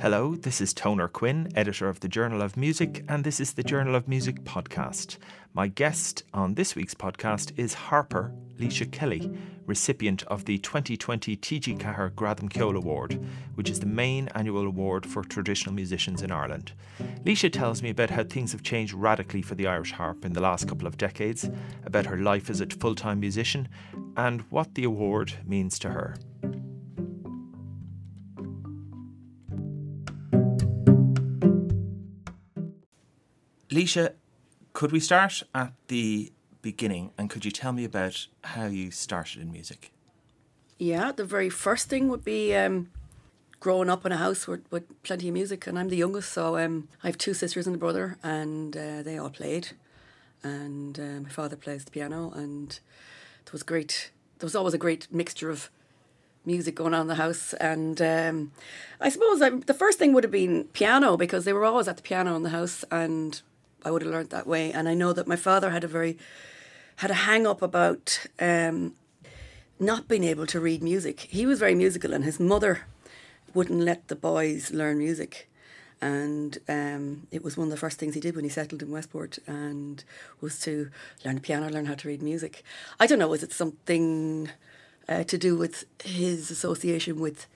Hello, this is Toner Quinn, editor of the Journal of Music, and this is the Journal of Music podcast. My guest on this week's podcast is harper Laoise Kelly, recipient of the 2020 TG Ceathair Gradam Ceoil Award, which is the main annual award for traditional musicians in Ireland. Laoise tells me about how things have changed radically for the Irish harp in the last couple of decades, about her life as a full time musician, and what the award means to her. Laoise, could we start at the beginning and could you tell me about how you started in music? Yeah, the very first thing would be um, growing up in a house with, with plenty of music, and I'm the youngest, so um, I have two sisters and a brother, and uh, they all played. And uh, my father plays the piano, and it was great. There was always a great mixture of music going on in the house, and um, I suppose I, the first thing would have been piano because they were always at the piano in the house, and I would have learned that way. And I know that my father had a very had a hang up about um, not being able to read music. He was very musical, and his mother wouldn't let the boys learn music. And um, it was one of the first things he did when he settled in Westport, and was to learn the piano, learn how to read music. I don't know, was it something uh, to do with his association with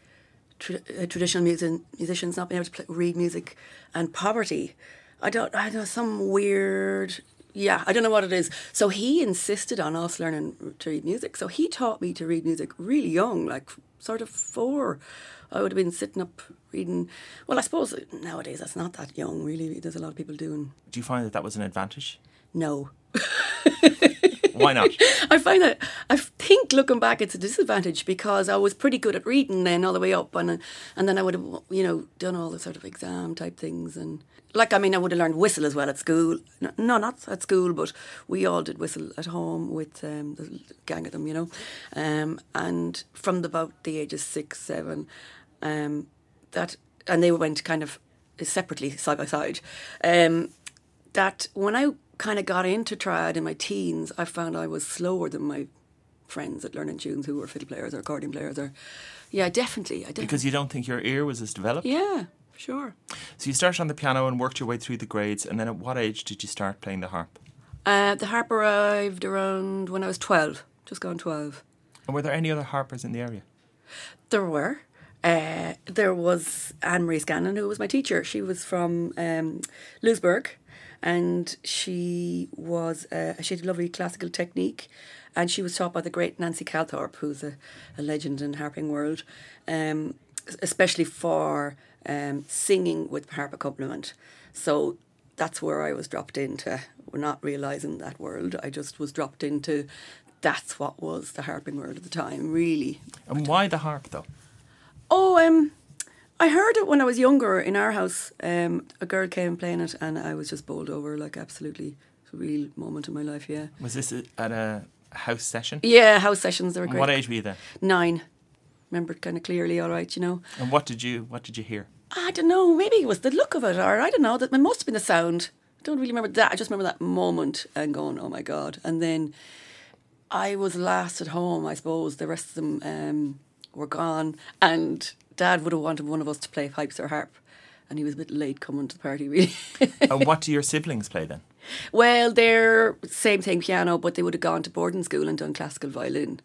tra- uh, traditional music- musicians not being able to play, read music and poverty? I don't, I know, some weird yeah, I don't know what it is. So he insisted on us learning to read music. So he taught me to read music really young, like sort of four. I would have been sitting up reading. Well, I suppose nowadays that's not that young, really. There's a lot of people doing. Do you find that that was an advantage? No. Why not? I find that I think looking back, it's a disadvantage because I was pretty good at reading then all the way up, and and then I would have you know done all the sort of exam type things, and like I mean I would have learned whistle as well at school. No, not at school, but we all did whistle at home with um, the gang of them, you know, um, and from the, about the ages six, seven, um, that and they went kind of separately side by side. Um, that when I kind of got into trad in my teens, I found I was slower than my friends at learning tunes who were fiddle players or accordion players or yeah definitely, I definitely. because you don't think your ear was as developed yeah sure. So you started on the piano and worked your way through the grades and then at what age did you start playing the harp? Uh, the harp arrived around when I was 12 just gone 12 and were there any other harpers in the area? There were. Uh, there was Anne Marie Scanlon who was my teacher. She was from um, Louisburgh and she was uh, she had a lovely classical technique and she was taught by the great Nancy Calthorpe who's a, a legend in harping world um, especially for um, singing with harp accompaniment so that's where I was dropped into not realizing that world I just was dropped into that's what was the harping world at the time really and why the harp though oh um I heard it when I was younger in our house. Um, a girl came playing it, and I was just bowled over. Like absolutely, it's a real moment in my life. Yeah. Was this at a house session? Yeah, house sessions. They were and great. What age were you then? Nine. Remember it kind of clearly. All right, you know. And what did you What did you hear? I don't know. Maybe it was the look of it, or I don't know. That it must have been the sound. I don't really remember that. I just remember that moment and going, "Oh my god!" And then I was last at home. I suppose the rest of them um, were gone, and Dad would have wanted one of us to play pipes or harp, and he was a bit late coming to the party, really. and what do your siblings play then? Well, they're same thing, piano, but they would have gone to boarding school and done classical violin.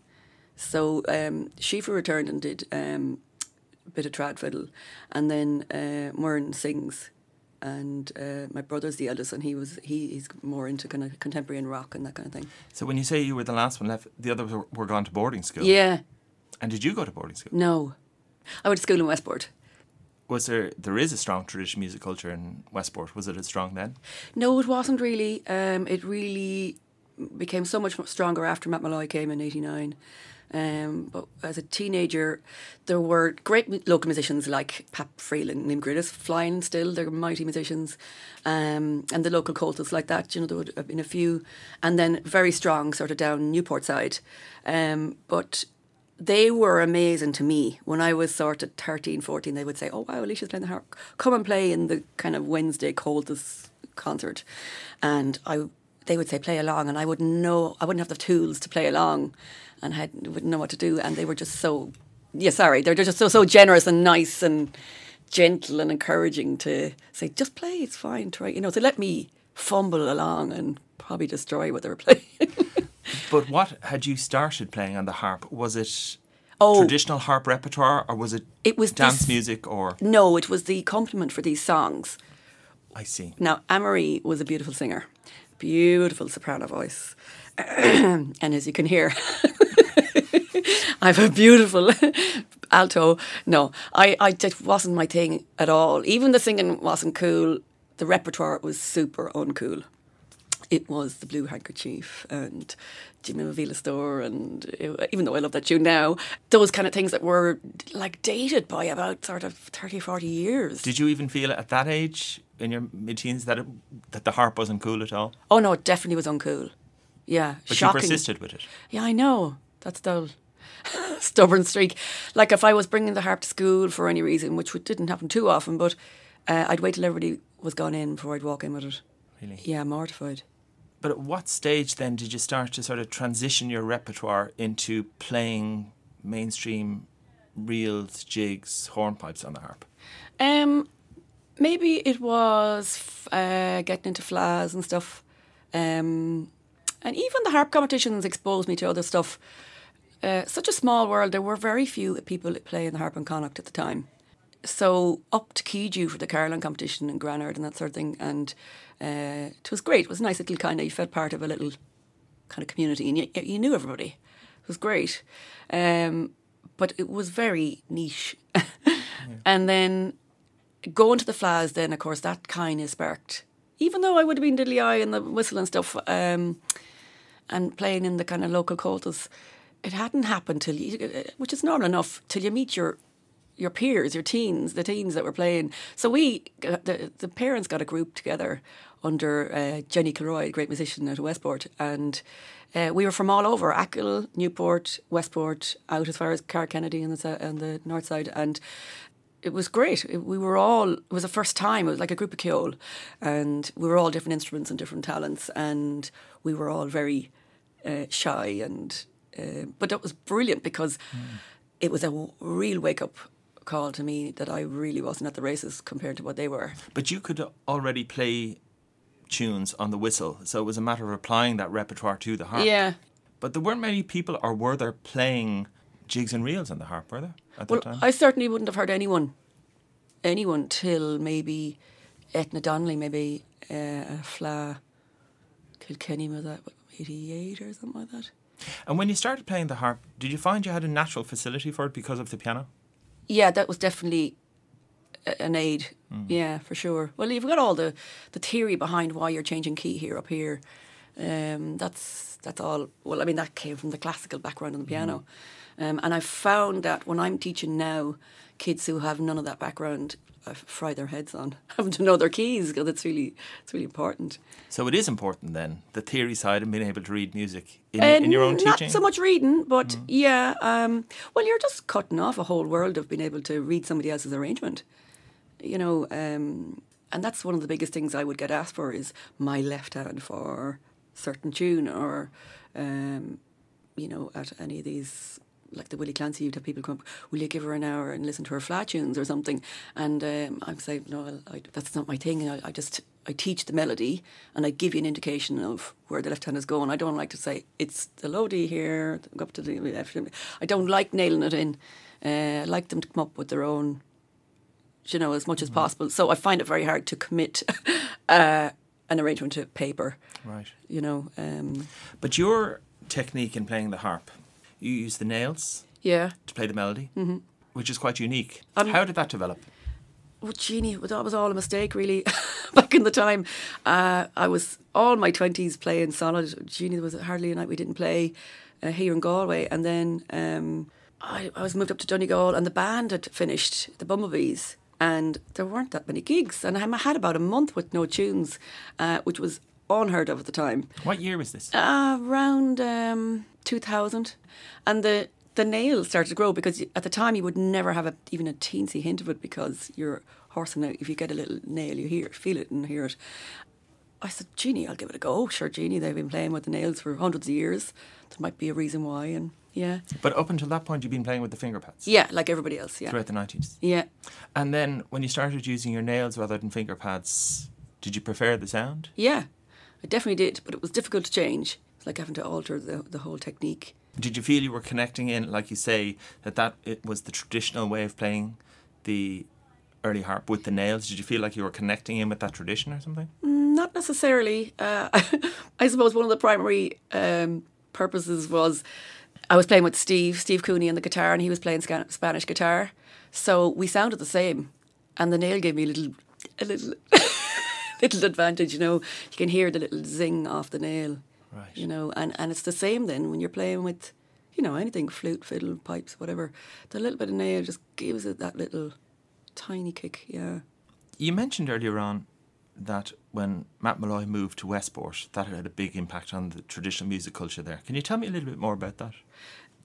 So um, Shifa returned and did um, bit of trad fiddle, and then uh, Murn sings, and uh, my brother's the eldest, and he was he, he's more into kind of contemporary and rock and that kind of thing. So when you say you were the last one left, the others were, were gone to boarding school. Yeah. And did you go to boarding school? No. I went to school in Westport. Was there there is a strong traditional music culture in Westport? Was it as strong then? No, it wasn't really. Um, it really became so much stronger after Matt Molloy came in '89. Um, but as a teenager, there were great local musicians like Pap Freeling, Nim Gridis, flying still. They're mighty musicians, um, and the local Comhaltas like that. You know, there would have been a few, and then very strong sort of down Newport side. Um, but they were amazing to me when I was sort of 13, 14. They would say, Oh, wow, Laoise's playing the harp. Come and play in the kind of Wednesday Comhaltas concert. And I, they would say, Play along. And I wouldn't know, I wouldn't have the tools to play along and I wouldn't know what to do. And they were just so, yeah, sorry, they're just so, so generous and nice. And gentle and encouraging to say, just play, it's fine, try, you know, to let me fumble along and probably destroy what they were playing. But what had you started playing on the harp? Was it Oh. traditional harp repertoire or was it, It was dance this- music or no, it was the compliment for these songs. I see. Now, Amory was a beautiful singer, beautiful soprano voice. and as you can hear, I have a beautiful alto. No, I, I just wasn't my thing at all. Even the singing wasn't cool. The repertoire was super uncool. It was the Blue Handkerchief and Jimmy Mavila Store, and it- even though I love that tune now, those kind of things that were like dated by about sort of 30, 40 years. Did you even feel at that age in your mid-teens that it, that the harp wasn't cool at all? Oh no, it definitely was uncool. Yeah, But shocking. you persisted with it. Yeah, I know. That's the stubborn streak. Like if I was bringing the harp to school for any reason, which didn't happen too often, but uh, I'd wait till everybody was gone in before I'd walk in with it. Really. Yeah, mortified. But at what stage then did you start to sort of transition your repertoire into playing mainstream reels, jigs, hornpipes on the harp? Um, maybe it was f- uh, getting into fleadhs and stuff. Um, and even the harp competitions exposed me to other stuff. Uh, such a small world. There were very few people playing the harp and Connacht at the time. So up to Keadue for the Carolan competition in Granard and that sort of thing. And uh, it was great. It was a nice little kind of, you felt part of a little kind of community and you, you knew everybody. It was great. Um, but it was very niche. And then going to the Fleadhs, then of course that kind of sparked. Even though I would have been diddly eye and the whistle and stuff, um, and playing in the kind of local Comhaltas, it hadn't happened till you, which is normal enough, till you meet your your peers, your teens, the teens that were playing. So we, the the parents got a group together under uh, Jenny Kilroy, a great musician out of Westport, and uh, we were from all over Achill, Newport, Westport, out as far as Carrowkennedy on the on the north side, and it was great. We were all, it was the first time, it was like a group of Keol, and we were all different instruments and different talents, and we were all very uh, shy. and uh, But that was brilliant because it was a w- real wake up call to me that I really wasn't at the races compared to what they were. But you could already play tunes on the whistle, so it was a matter of applying that repertoire to the harp. Yeah. But there weren't many people, or were there, playing jigs and reels on the harp, were there, at Well, that time? I certainly wouldn't have heard anyone, anyone till maybe Etna Donnelly, maybe uh, Fleadh Kilkenny, was that 88 or something like that? and when you started playing the harp, did you find you had a natural facility for it because of the piano? Yeah, that was definitely an aid. Yeah, for sure. Well, you've got all the, the theory behind why you're changing key here up here. Um, that's that's all. Well, I mean that came from the classical background on the piano, um, and I've found that when I'm teaching now, kids who have none of that background, I fry their heads on having to know their keys because it's really it's really important. So it is important then, the theory side and being able to read music in, Uh, in your own not teaching. so much reading, but yeah. Um, well, you're just cutting off a whole world of being able to read somebody else's arrangement. You know, um, and that's one of the biggest things I would get asked for is my left hand for certain tune or, um, you know, at any of these. Like the Willie Clancy, you'd have people come up, will you give her an hour and listen to her flat tunes or something? And um, I'd say, no, I, that's not my thing. I, I just, I teach the melody and I give you an indication of where the left hand is going. I don't like to say, it's the low D here, go up to the left. I don't like nailing it in. Uh, I like them to come up with their own you know, as much as possible. So I find it very hard to commit uh, an arrangement to paper. Right. You know, um, But your technique in playing the harp, you use the nails yeah. to play the melody, mm-hmm. which is quite unique. Um, How did that develop? Well, Jeannie, that was all a mistake, really. Back in the time, uh, I was all my twenties playing solid. Jeannie, there was hardly a night we didn't play uh, here in Galway, and then um, I, I was moved up to Donegal, and the band had finished the Bumblebees, and there weren't that many gigs, and I had about a month with no tunes, uh, which was unheard of at the time. What year was this? Uh, around um, 2000. And the, the nail started to grow because at the time you would never have a, even a teensy hint of it because you're horsing out. If you get a little nail, you hear feel it, and hear it. I said, Jeannie, I'll give it a go. Sure, Jeannie, they've been playing with the nails for hundreds of years. There might be a reason why. And Yeah. But up until that point, you've been playing with the finger pads Yeah, like everybody else. Yeah. throughout the 90s. Yeah. And then when you started using your nails rather than finger pads, did you prefer the sound? Yeah. I definitely did, but it was difficult to change. It's like having to alter the the whole technique. Did you feel you were connecting in, like you say, that that it was the traditional way of playing the early harp with the nails? Did you feel like you were connecting in with that tradition or something? Not necessarily. Uh, I suppose one of the primary um, purposes was I was playing with Steve, Steve Cooney on the guitar, and he was playing Spanish guitar. So we sounded the same, and the nail gave me a little, a little, little advantage. You know, you can hear the little zing off the nail. Right. You know, and and it's the same then when you're playing with, you know, anything flute, fiddle, pipes, whatever. The little bit of nail just gives it that little tiny kick. Yeah. You mentioned earlier on that when Matt Molloy moved to Westport, that had a big impact on the traditional music culture there. Can you tell me a little bit more about that?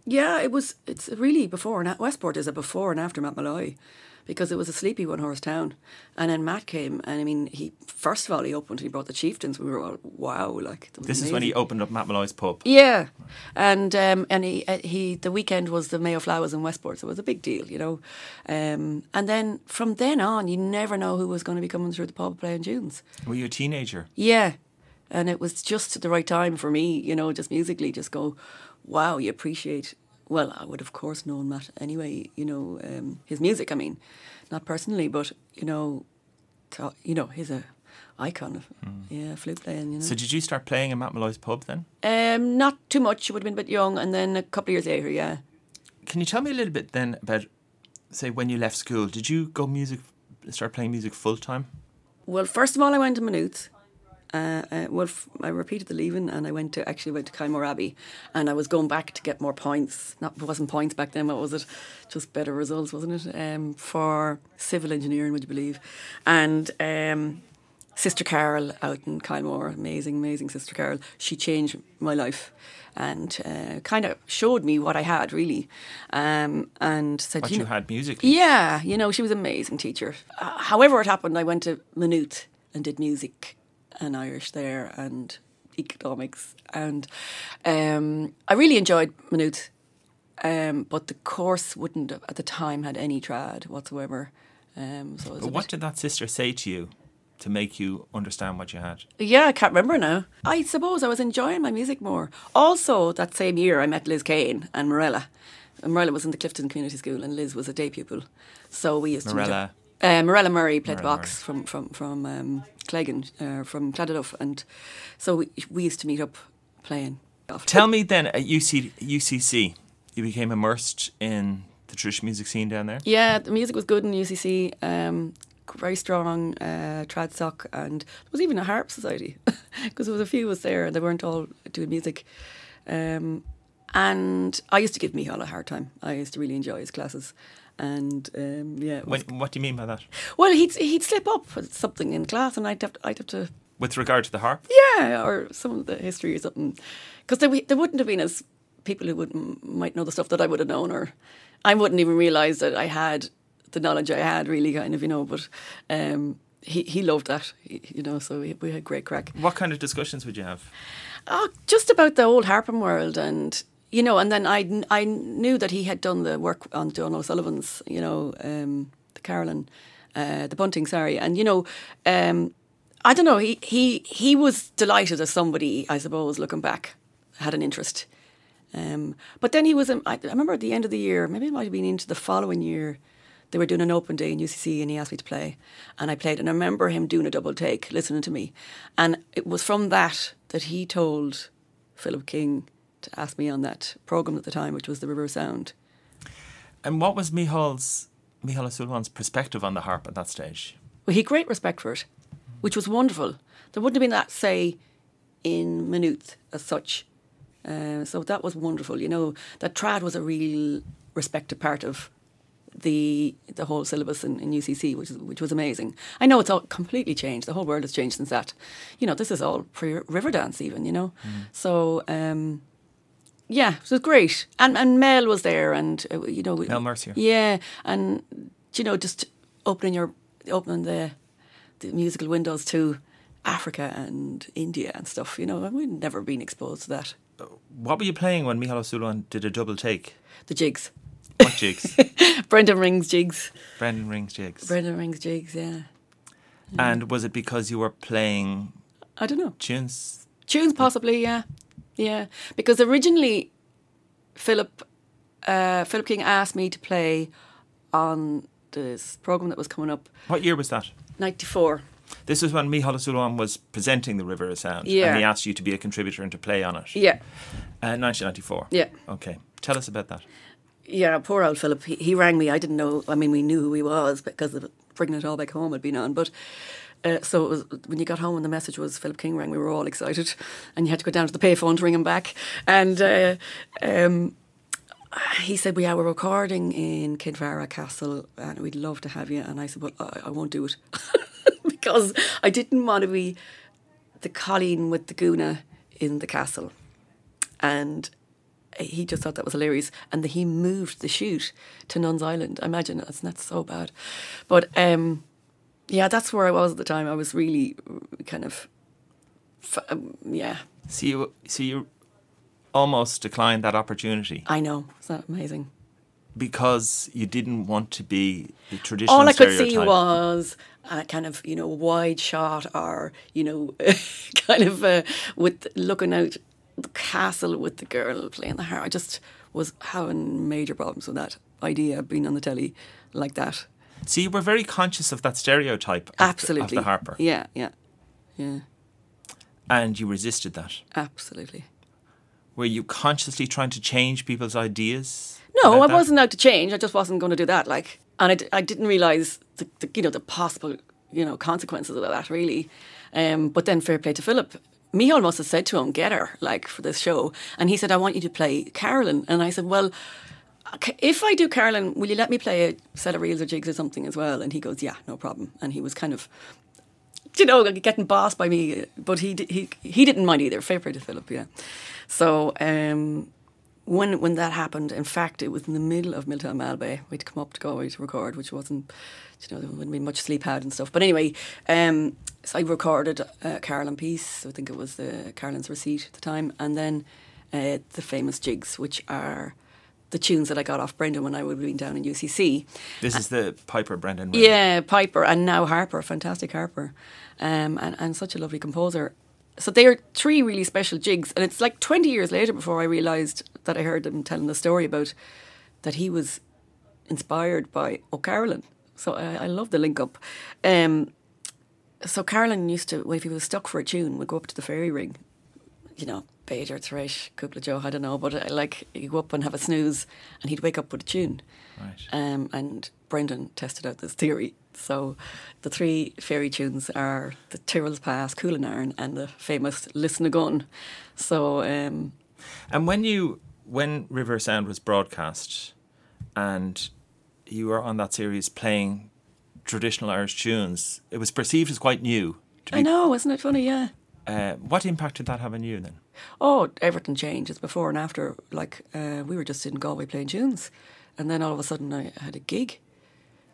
Yeah, it was. It's really before and Westport is a before and after Matt Molloy, because it was a sleepy one horse town, and then Matt came, and I mean, he first of all he opened, he brought the chieftains. We were all wow, like This is when he opened up Matt Molloy's pub. Yeah, and um, and he uh, he the weekend was the Mayo Flowers in Westport, so it was a big deal, you know. Um, and then from then on, you never know who was going to be coming through the pub playing tunes. Were you a teenager? Yeah, and it was just the right time for me, you know, just musically, just go, wow, you appreciate. Well, I would of course known Matt anyway, you know, um, his music. I mean, not personally, but you know, to, you know, he's a icon of yeah flute playing. You know, So did you start playing in Matt Molloy's pub then? um, not too much. Would have been a bit young, and then a couple of years later, yeah. Can you tell me a little bit then about, say, when you left school? Did you go music, start playing music full time? Well, first of all, I went to Maynooth. Uh, uh, well, f- I repeated the leaving, and I went to actually went to Kylemore Abbey, and I was going back to get more points. Not it wasn't points back then. What was it? Just better results, wasn't it? Um, for civil engineering, would you believe? And um, Sister Carol out in Kylemore, amazing, amazing Sister Carol. She changed my life, and uh, kind of showed me what I had really, um, and said, What you you know, had musically? yeah, you know, she was an amazing teacher. Uh, however, it happened, I went to Maynooth and did music and Irish there and economics. And um, I really enjoyed Maynooth, um, but the course wouldn't have, at the time had any trad whatsoever. Um, so it was But what did that sister say to you to make you understand what you had? Yeah, I can't remember now. I suppose I was enjoying my music more. Also, that same year, I met Liz Kane and Mirella. And Mirella was in the Clifden Community School, and Liz was a day pupil. So we used to Mirella? Uh, Mirella Murray played the Morella box from from from um, Cleggan, uh, from Claddaduff, and so we we used to meet up playing. Tell me then at UC, UCC, you became immersed in the traditional music scene down there? Yeah, the music was good in UCC. Um, very strong uh, trad sock, and there was even a harp society because there was a few of us there, and they weren't all doing music. Um, and I used to give Michal a hard time. I used to really enjoy his classes, and um, yeah. When, what do you mean by that? well, he'd he'd slip up something in class, and I'd have to, I'd have to With regard to the harp? yeah, or some of the history or something. Because there, there wouldn't have been as people who would might know the stuff that I would have known, or I wouldn't even realise that I had the knowledge I had, really, kind of, you know. But um, he he loved that, he- you know. So we, we had great crack. What kind of discussions would you have? Oh, just about the old harping world, and you know, and then I I knew that he had done the work on John O'Sullivan's, you know, um, the Carolan, uh, the Bunting, sorry, and you know, um, I don't know. He he he was delighted as somebody, I suppose, looking back, had an interest. Um, but then he was. um, I I remember at the end of the year, maybe it might have been into the following year. They were doing an open day in UCC, and he asked me to play, and I played. And I remember him doing a double take, listening to me, and it was from that that he told Philip King to ask me on that program at the time, which was the River Sound. And what was Mihal's, Mihal Sullivan's perspective on the harp at that stage? Well, he had great respect for it, which was wonderful. There wouldn't have been that say in Maynooth as such. Uh, so that was wonderful. You know, that trad was a real respected part of the the whole syllabus in, in UCC, which is, which was amazing. I know it's all completely changed. The whole world has changed since that. You know, this is all pre Riverdance, even. You know, so um, yeah, it was great. And and Mel was there, and uh, you know, Mel Mercier. yeah, and you know, just opening your opening the the musical windows to Africa and India and stuff. You know, we'd never been exposed to that what were you playing when Michal O'Sullivan did a double take? The jigs. What jigs? Brendan Ring's jigs. Brendan Ring's jigs. Brendan Ring's jigs. Yeah. and was it because you were playing I don't know. tunes? Tunes, possibly, yeah, yeah. Because originally, Philip uh, Philip King asked me to play on this program that was coming up, What year was that? ninety four. This was when Michal O'Sullivan was presenting the River of Sound, Yeah. and he asked you to be a contributor and to play on it. Yeah, Uh, 1994. yeah, Okay, tell us about that. yeah. Poor old Philip. He, he rang me. I didn't know. I mean, we knew who he was because of bringing it all back home had been on, but. Uh, so was when you got home and the message was Philip King rang, we were all excited, and you had to go down to the payphone to ring him back. And uh, um, he said, "We are recording in Kinvara Castle, and we'd love to have you." And I said, "Well, I, I won't do it because I didn't want to be the Colleen with the Guna in the castle." And he just thought that was hilarious, and that he moved the shoot to Nuns Island. I imagine that's not so bad, but um, yeah, that's where I was at the time. I was really kind of, um, yeah, So you, so you almost declined that opportunity I know. Is that amazing? because you didn't want to be the traditional all I could see was a kind of you know wide shot or you know kind of uh, with looking out the castle with the girl playing the harp. I just was having major problems with that idea of being on the telly like that. So you were very conscious of that stereotype of the- Absolutely, of the harper, Yeah, yeah, yeah. and you resisted that. Absolutely. Were you consciously trying to change people's ideas? No, I that? wasn't out to change. I just wasn't going to do that. Like, and I, d- I didn't realize the, the you know the possible you know consequences of that really. Um, but then fair play to Philip. Michal must have said to him, "Get her like for this show," and he said, "I want you to play Carolan." And I said, "Well." "Okay, If I do Carolan, will you let me play a set of reels or jigs or something as well? And he goes, yeah, no problem. And he was kind of, you know, getting bossed by me, but he he he didn't mind either. Fair play to Philip, yeah. So um, when when that happened, in fact, it was in the middle of Miltown Malbay. We'd come up to Galway to record, which wasn't, you know, there wouldn't be much sleep had and stuff. But anyway, um, so I recorded uh, Carolan piece. I think it was the Carolan's receipt at the time, and then uh, the famous jigs, which are the tunes that I got off Brendan when I would have been down in UCC. This is the Piper Brendan. Ray. Yeah, Piper and now Harper, fantastic Harper, um, and and such a lovely composer. So they are three really special jigs, and it's like twenty years later before I realised that I heard them telling the story about that he was inspired by O'Carolan. So I, I love the link up. Um, so Carolan used to, well, if he was stuck for a tune, would go up to the fairy ring, you know, Bader, Thresh, Kupla Joe, I don't know, but uh, like he'd go up and have a snooze, and he'd wake up with a tune. Right. Um, and Brendan tested out this theory. So the three fairy tunes are the Tyrrell's Pass, Coolinairn, and the famous Listen a Gun. So um, And when you when River Sound was broadcast, and you were on that series playing traditional Irish tunes, it was perceived as quite new. To I know, isn't it funny? Yeah. Uh, what impact did that have on you then? Oh, everything changes before and after. Like uh, we were just in Galway playing tunes, and then all of a sudden I had a gig.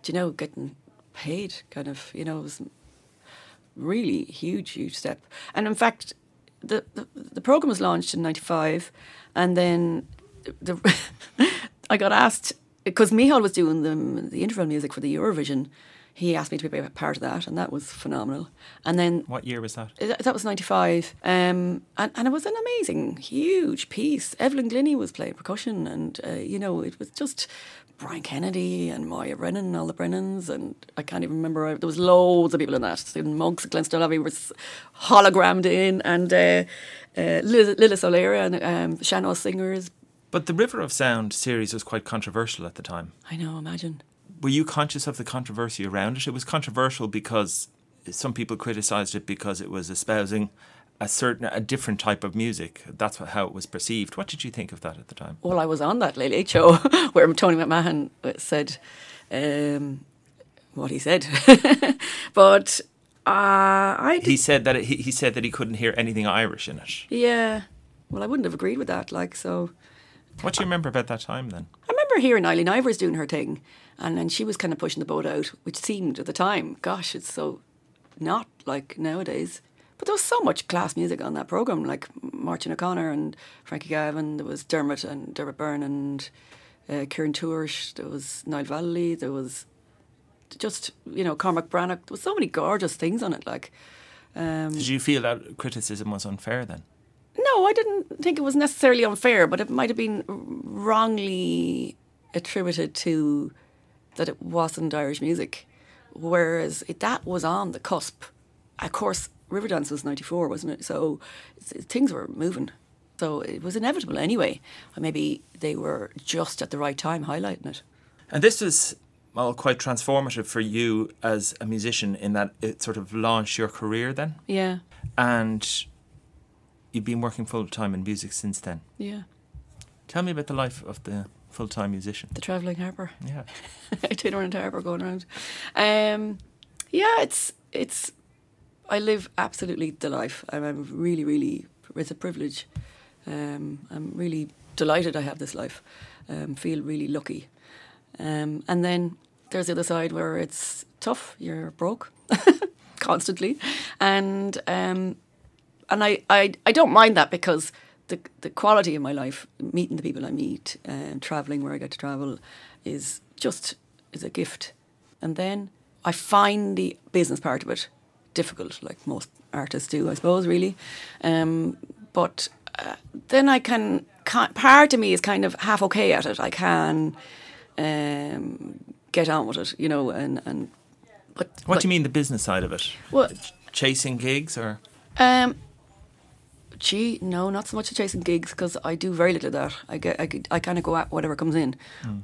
Do you know, getting paid? Kind of, you know, it was really huge, huge step. And in fact, the the, the program was launched in '95, and then the, I got asked because Michal was doing the the interval music for the Eurovision. He asked me to be a part of that, and that was phenomenal. And then What year was that? that was 95 um, and, and it was an amazing huge piece evelyn glennie was playing percussion and uh, you know it was just brian kennedy and Moya brennan and all the brennans and i can't even remember there was loads of people in that monks Glenstal Abbey was hologrammed in and uh, uh, Lil- Lila Solera and um, Shannon singers But the River of Sound series was quite controversial at the time. i know imagine Were you conscious of the controversy around it? It was controversial because some people criticised it because it was espousing a certain, a different type of music. That's what, how it was perceived. What did you think of that at the time? well i was on that late late show where tony mcmahon said um, what he said but uh, i He said that it, he, he said that he couldn't hear anything Irish in it. Yeah. Well, I wouldn't have agreed with that. Like, so What do you remember about that time then? I remember hearing Eileen Ivers doing her thing, and then she was kind of pushing the boat out, which seemed at the time, gosh, it's so not like nowadays. But there was so much class music on that program, like Martin O'Connor and Frankie Gavin. There was Dermot and Dermot Byrne and uh, Kieran Tourish. There was Niall Vallely. There was just you know Cormac Breatnach. There was so many gorgeous things on it. Like, um, Did you feel that criticism was unfair then? no, I didn't think it was necessarily unfair, but it might have been wrongly attributed to that it wasn't Irish music, whereas it, that was on the cusp. Of course, Riverdance was '94, wasn't it? So things were moving. So it was inevitable anyway. Or maybe they were just at the right time highlighting it. And this was well quite transformative for you as a musician in that it sort of launched your career then, Yeah, and you've been working full time in music since then. yeah. Tell me about the life of the full time musician. The travelling harper. Yeah. itinerant harper going around. Um, yeah, it's it's. I live absolutely the life. I'm, I'm really, really. It's a privilege. Um, I'm really delighted I have this life. Um, feel really lucky. Um, and then there's the other side where it's tough. You're broke constantly, and um, and I, I, I don't mind that because the the quality of my life, meeting the people I meet, and traveling where I get to travel, is just is a gift. And then I find the business part of it difficult, like most artists do, I suppose, really. Um, but uh, then I can, can part of me is kind of half okay at it. I can um, get on with it, you know, and and. But What but, do you mean the business side of it? Well, Chasing gigs or um, gee, no, not so much chasing gigs because I do very little of that. I get, I, I kind of go at whatever comes in,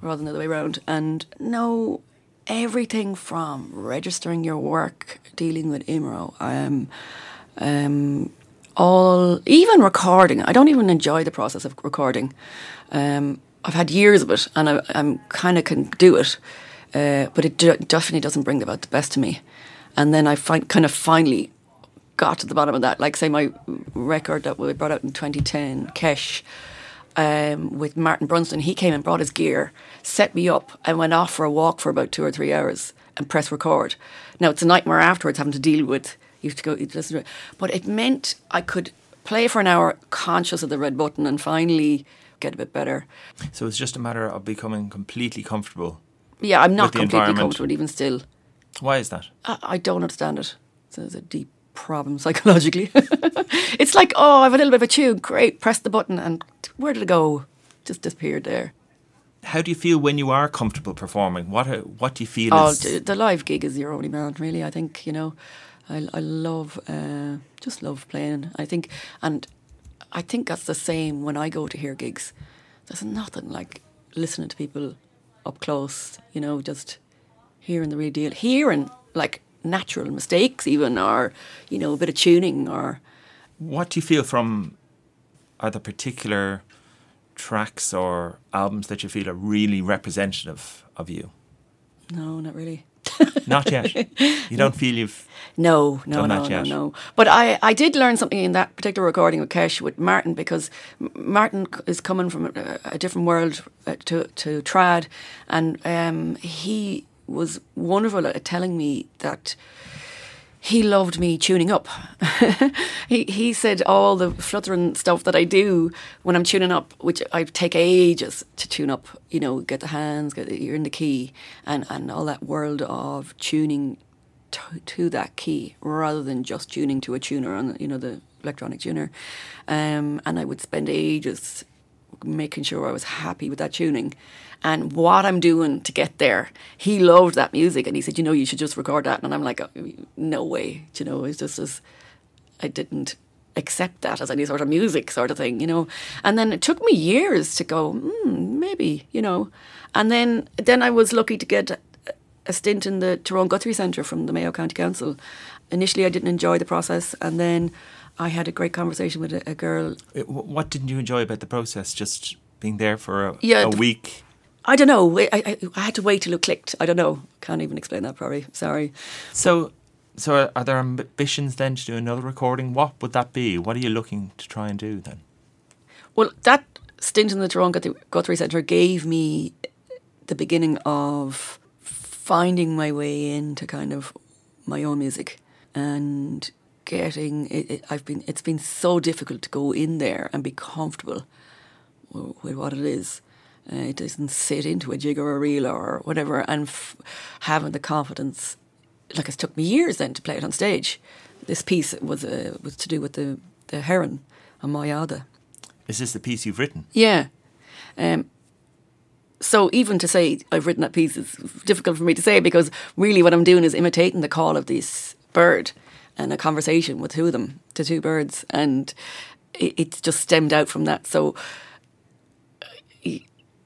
rather than the other way around. And no, everything from registering your work, dealing with IMRO, um, um, all even recording. I don't even enjoy the process of recording. Um, I've had years of it, and I, I'm kind of can do it, uh, but it de- definitely doesn't bring about the best to me. And then I find kind of finally got to the bottom of that. Like say my record that we brought out in 2010, Kesh, um, with Martin Brunston. He came and brought his gear, set me up, and went off for a walk for about two or three hours and press record. Now it's a nightmare afterwards having to deal with. You have to go you listen to it, but it meant I could play for an hour conscious of the red button and finally get a bit better. so it's just a matter of becoming completely comfortable. Yeah, I'm not completely comfortable even still. Why is that? I, I don't understand it. So there's a deep problem psychologically. it's like, oh, I have a little bit of a tune. Great, press the button, and where did it go? Just disappeared there. How do you feel when you are comfortable performing? What uh, what do you feel Oh, is the live gig is your only man, really. I think you know, I I love uh, just love playing. I think, and I think that's the same when I go to hear gigs. There's nothing like listening to people up close. You know, just hearing the real deal, hearing like natural mistakes, even or you know a bit of tuning or what do you feel from are particular tracks or albums that you feel are really representative of you? no, not really. Not yet. you don't feel you've No, no, no, no, yet? no. But I, I did learn something in that particular recording with Kesh with Martin because Martin is coming from a, a different world uh, to to trad, and um, he was wonderful at telling me that he loved me tuning up. he he said all the fluttering stuff that I do when I'm tuning up, which I take ages to tune up. You know, get the hands, get the, you're in the key, and and all that world of tuning to, to that key rather than just tuning to a tuner on you know the electronic tuner. Um, and I would spend ages making sure I was happy with that tuning and what I'm doing to get there. He loved that music and he said, you know, you should just record that. And I'm like, "Oh, no way. You know, it's just as I didn't accept that as any sort of music sort of thing, you know. And then it took me years to go, hmm, maybe, you know. And then then I was lucky to get a stint in the Tyrone Guthrie Centre from the Mayo County Council. Initially, I didn't enjoy the process, and then I had a great conversation with a, a girl. Wh- What didn't you enjoy about the process? Just being there for a, Yeah, a week. I don't know. I, I, I had to wait till it clicked. I don't know. Can't even explain that. Probably. Sorry. So, so are- there ambitions then to do another recording? What would that be? What are you looking to try and do then? Well, that stint in the Guthrie- Guthrie Centre gave me the beginning of finding my way into kind of my own music and getting. It, it, I've been. It's been so difficult to go in there and be comfortable with what it is. Uh, it doesn't sit into a jig or a reel or whatever, and f- having the confidence. Like it took me years then to play it on stage. This piece was uh, was to do with the the heron on Mayada. Is this the piece you've written? Yeah. Um, so even to say I've written that piece is difficult for me to say because really what I'm doing is imitating the call of this bird and a conversation with two of them, the two birds, and it, it's just stemmed out from that. So uh,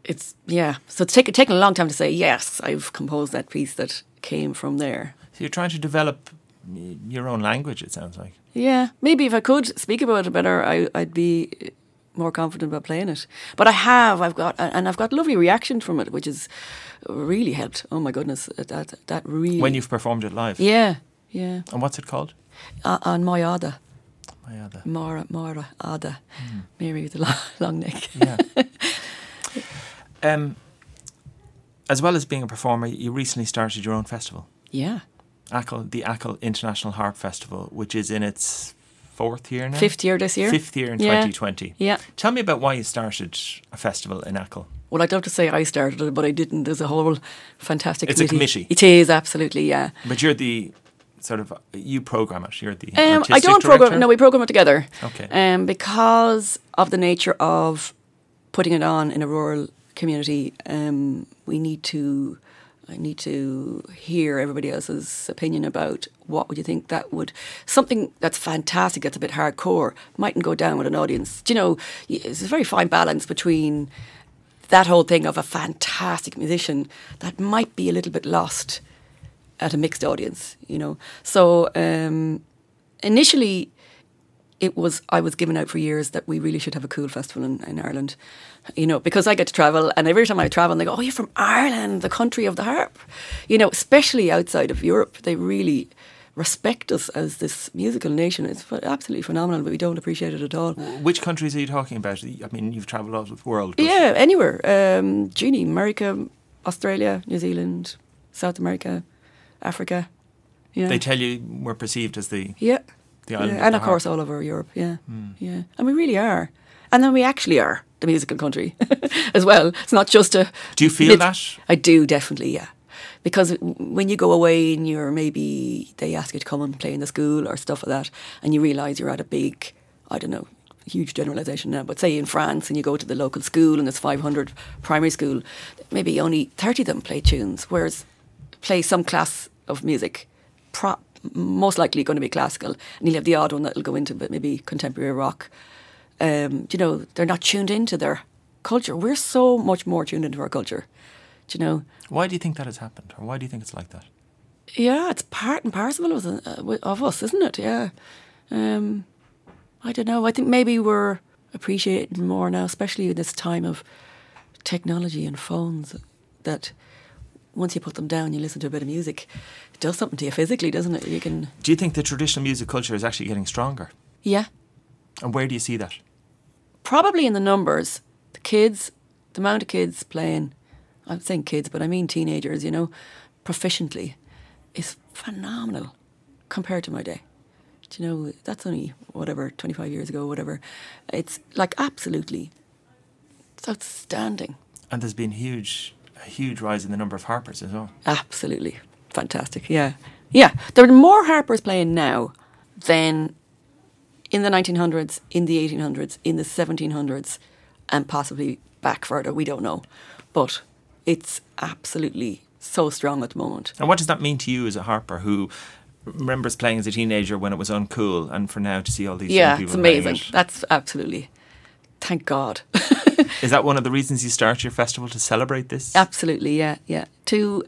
it's yeah. So it's taken taken a long time to say yes. I've composed that piece that came from there. So you're trying to develop your own language. It sounds like. Yeah, maybe if I could speak about it better, I, I'd be more confident about playing it. But I have, I've got, and I've got lovely reaction from it, which has really helped. Oh my goodness, that that really. When you've performed it live. Yeah, yeah. And what's it called? Uh, on my Ada, My other. Mara, Mara, Ada, Mary with the long, long neck. Yeah. um, as well as being a performer, you recently started your own festival, Yeah, Achill, the Achill International Harp Festival, which is in its fourth year now. fifth year this year. Fifth year in Yeah. 2020. Yeah. Tell me about why you started a festival in Achill. Well, I'd love to say I started it, but I didn't. There's a whole fantastic. It's a committee. committee. It is absolutely, yeah. But you're the sort of you program it. You're the Um, I don't director? program. No, we program it together. Okay. Um, because of the nature of putting it on in a rural community, um, we need to. I need to hear everybody else's opinion about what would you think that would something that's fantastic that's a bit hardcore mightn't go down with an audience. Do you know? It's a very fine balance between that whole thing of a fantastic musician that might be a little bit lost at a mixed audience, you know. So um, initially, it was I was given out for years that we really should have a cool festival in, in Ireland, you know, because I get to travel, and every time I travel, they go, "Oh, you're from Ireland, the country of the harp," you know, especially outside of Europe, they really respect us as this musical nation. It's absolutely phenomenal, but we don't appreciate it at all. Which countries are you talking about? I mean, you've travelled all over the world. Yeah, anywhere. Um, America, Australia, New Zealand, South America, Africa. Yeah. They tell you we're perceived as the yeah. the island. yeah. And of course, all over Europe. Yeah. Hmm. Yeah. And we really are. And then we actually are the musical country as well. It's not just a. Do you feel that? I do, definitely, yeah. Because when you go away and you're maybe, they ask you to come and play in the school or stuff like that, and you realise you're at a big, I don't know, huge generalisation now, but say in France and you go to the local school and there's 500 primary school, maybe only 30 of them play tunes, whereas play some class of music, pro- most likely going to be classical, and you'll have the odd one that'll go into but maybe contemporary rock. Um, you know, they're not tuned into their culture. We're so much more tuned into our culture. Do you know? Why do you think that has happened, or why do you think it's like that? Yeah, it's part and parcel of, us- uh, of us, isn't it? Yeah. Um, I don't know. I think maybe we're appreciating more now, especially in this time of technology and phones, that once you put them down, you listen to a bit of music, it does something to you physically, doesn't it? You can, Do you think the traditional music culture is actually getting stronger? yeah, And where do you see that? probably in the numbers, the kids, the amount of kids playing, I'm saying kids, but I mean teenagers, you know, proficiently, is phenomenal compared to my day. Do you know, that's only whatever, 25 years ago, whatever. It's like absolutely, it's outstanding. And there's been huge, a huge rise in the number of harpers as well. Absolutely fantastic. Yeah. Yeah. There are more harpers playing now than in the 1900s, in the 1800s, in the 1700s, and possibly back further. We don't know. But it's absolutely so strong at the moment. And what does that mean to you as a harper who remembers playing as a teenager when it was uncool, and for now to see all these young Yeah, people it's amazing. it? That's absolutely. Thank God. Is that one of the reasons you start your festival to celebrate this? Absolutely, yeah, yeah. To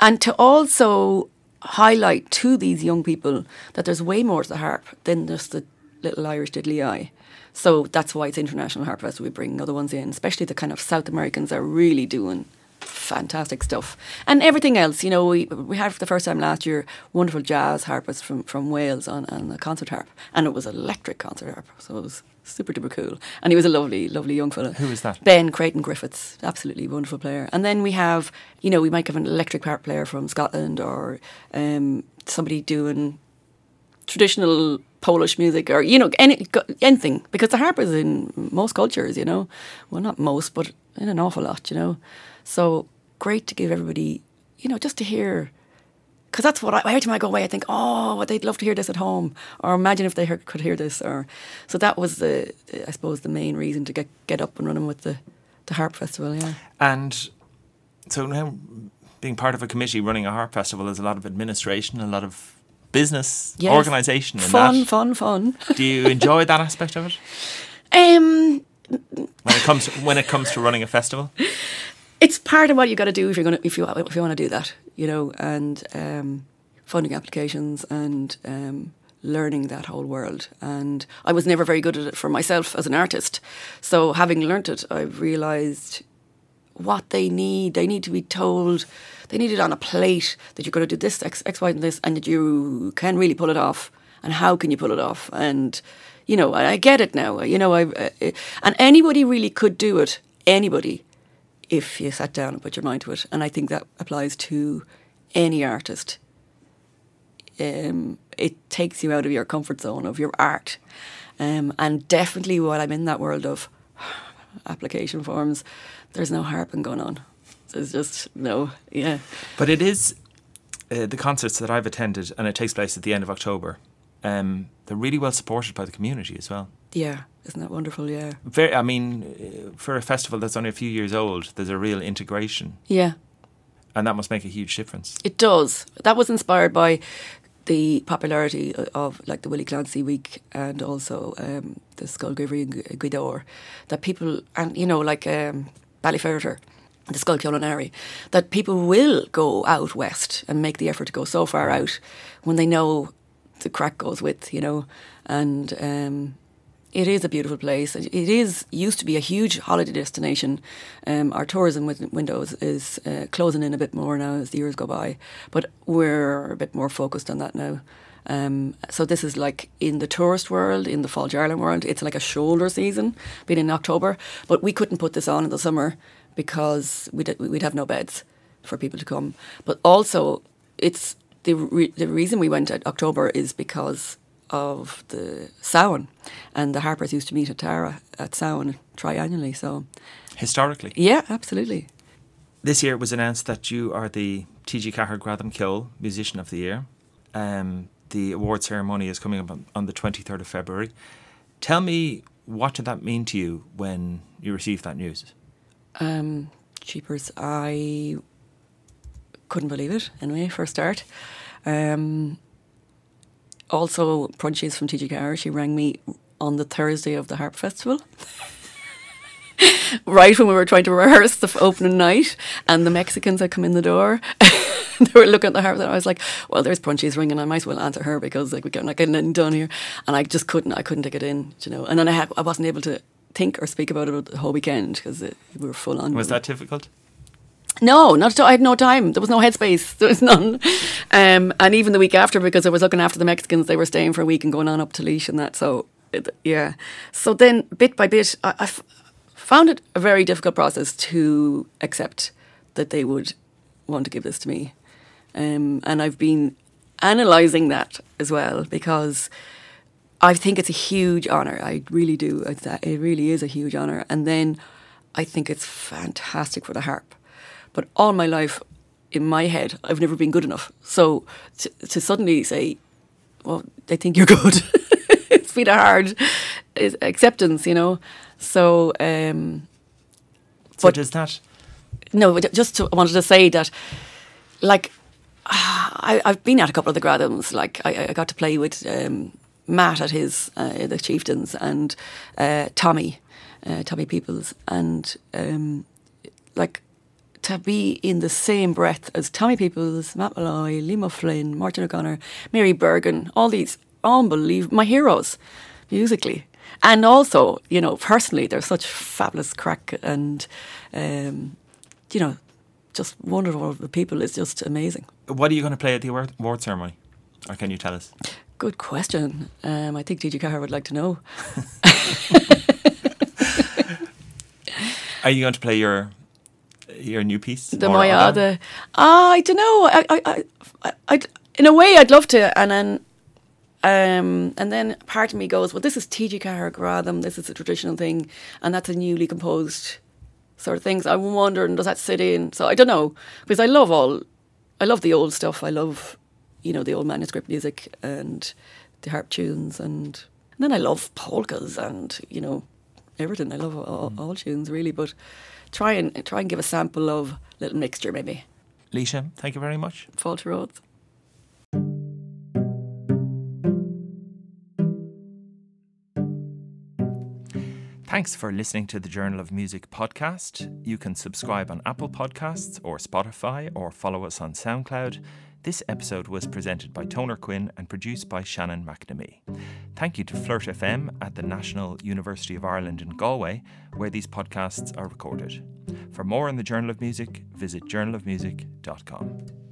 and to also highlight to these young people that there's way more to the harp than just the little Irish diddly eye. So that's why it's International Harp Festival. We bring other ones in, especially the kind of South Americans are really doing fantastic stuff. And everything else, you know, we we had for the first time last year wonderful jazz harpists from, from Wales on, on a concert harp. And it was electric concert harp. So it was super duper cool. And he was a lovely, lovely young fella. Who is that? Ben Creighton Griffiths, absolutely wonderful player. And then we have, you know, we might have an electric harp player from Scotland or um, somebody doing traditional Polish music or you know any anything because the harp is in most cultures, you know. Well, not most, but in an awful lot, you know. So great to give everybody, you know, just to hear. Because that's what I, every time I go away, I think, oh, they'd love to hear this at home, or imagine if they heard, could hear this, or so that was the, I suppose, the main reason to get get up and running with the, the harp festival. Yeah, And so now, being part of a committee running a harp festival is a lot of administration, a lot of business, Yes. organisation, fun, that. fun, fun. Do you enjoy that aspect of it Um, when it comes when it comes to running a festival? it's part of what you got to do if you're gonna if you if you want to do that, you know, and um, funding applications and um, learning that whole world. And I was never very good at it for myself as an artist, so having learnt it, I've realised what they need. They need to be told. They need it on a plate that you're going to do this X, X, Y, and this, and that you can really pull it off. And how can you pull it off? And you know, I I get it now. You know, I uh, and anybody really could do it. Anybody, if you sat down and put your mind to it. And I think that applies to any artist. Um, it takes you out of your comfort zone of your art. Um, and definitely while I'm in that world of application forms, there's no harping going on. There's just no, yeah. But it is uh, the concerts that I've attended, and it takes place at the end of October. Um, they're really well supported by the community as well. Yeah, isn't that wonderful? Yeah. Very, I mean, uh, for a festival that's only a few years old, there's a real integration, Yeah, and that must make a huge difference. it does. That was inspired by the popularity of like the Willie Clancy Week and also um, the Scoil Gheimhridh and Gweedore. That people, and you know, like um, Ballyferriter, the Skull Culinary, that people will go out west and make the effort to go so far out when they know the crack goes with, you know, and um, it is a beautiful place. It is used to be a huge holiday destination. Um, our tourism win- windows is uh, closing in a bit more now as the years go by, but we're a bit more focused on that now. Um, so this is like in the tourist world, in the Fáilte Ireland world, it's like a shoulder season, being in October. But we couldn't put this on in the summer because we'd we'd have no beds for people to come. But also, it's the re- the reason we went at October is because of the Samhain, and the harpers used to meet at Tara at Samhain triannually. So Historically, yeah, absolutely. this year it was announced that you are the TG Cahar Gradam Ceoil Musician of the Year. Um, the award ceremony is coming up on, on the 23rd of February. Tell me, what did that mean to you when you received that news? Um, cheapers, I couldn't believe it anyway, for a start. Um, also, Prodigies from TG4, she rang me on the Thursday of the Harp Festival. right when we were trying to rehearse the opening night, and the Mexicans had come in the door. they were looking at the harp, and I was like, "Well, there's Prunchies ringing. I might as well answer her because like we're not getting anything done here." And I just couldn't. I couldn't take it in, you know. And then I I wasn't able to think or speak about it the whole weekend because we were full on. Was that difficult? No, not at all. I had no time. There was no headspace. There was none. Um, and even the week after, because I was looking after the Mexicans, they were staying for a week and going on up to Laois and that. So, it, yeah. So then, bit by bit, I, I f- found it a very difficult process to accept that they would want to give this to me. Um, and I've been analysing that as well because I think it's a huge honour. I really do. It's It really is a huge honour. And then I think it's fantastic for the harp. But all my life, in my head, I've never been good enough. So to, to suddenly say, well, they think you're good, it's been a hard acceptance, you know. So, um, So But- does that? no, just to, I wanted to say that, like, I, I've been at a couple of the Gradams. Like, I, I got to play with um, Matt at his uh, the Chieftains and uh, Tommy, uh, Tommy Peoples, and um, like to be in the same breath as Tommy Peoples, Matt Molloy, Lee Flynn, Martin O'Connor, Mary Bergin, all these unbelievable my heroes musically. And also, you know, personally, they're such fabulous crack and, um, you know, just wonderful the people is just amazing. What are you going to play at the award, award ceremony? Or can you tell us? Good question. Um, I think TG4 would like to know. Are you going to play your your new piece? The the ah, I don't know. I, I, I, I, in a way, I'd love to, and then Um, and then part of me goes, well, this is TG4 this is a traditional thing, and that's a newly composed sort of things. I'm wondering, does that sit in? So I don't know because I love all, I love the old stuff. I love, you know, the old manuscript music and the harp tunes, and, and then I love polkas and you know everything. I love all, mm. all tunes really, but try and try and give a sample of a little mixture maybe. Laoise, thank you very much. Fáilte Roads. Thanks for listening to the Journal of Music podcast. You can subscribe on Apple Podcasts or Spotify or follow us on SoundCloud. This episode was presented by Toner Quinn and produced by Shannon McNamee. Thank you to Flirt FM at the National University of Ireland in Galway, where these podcasts are recorded. For more on the Journal of Music, visit journalofmusic.com.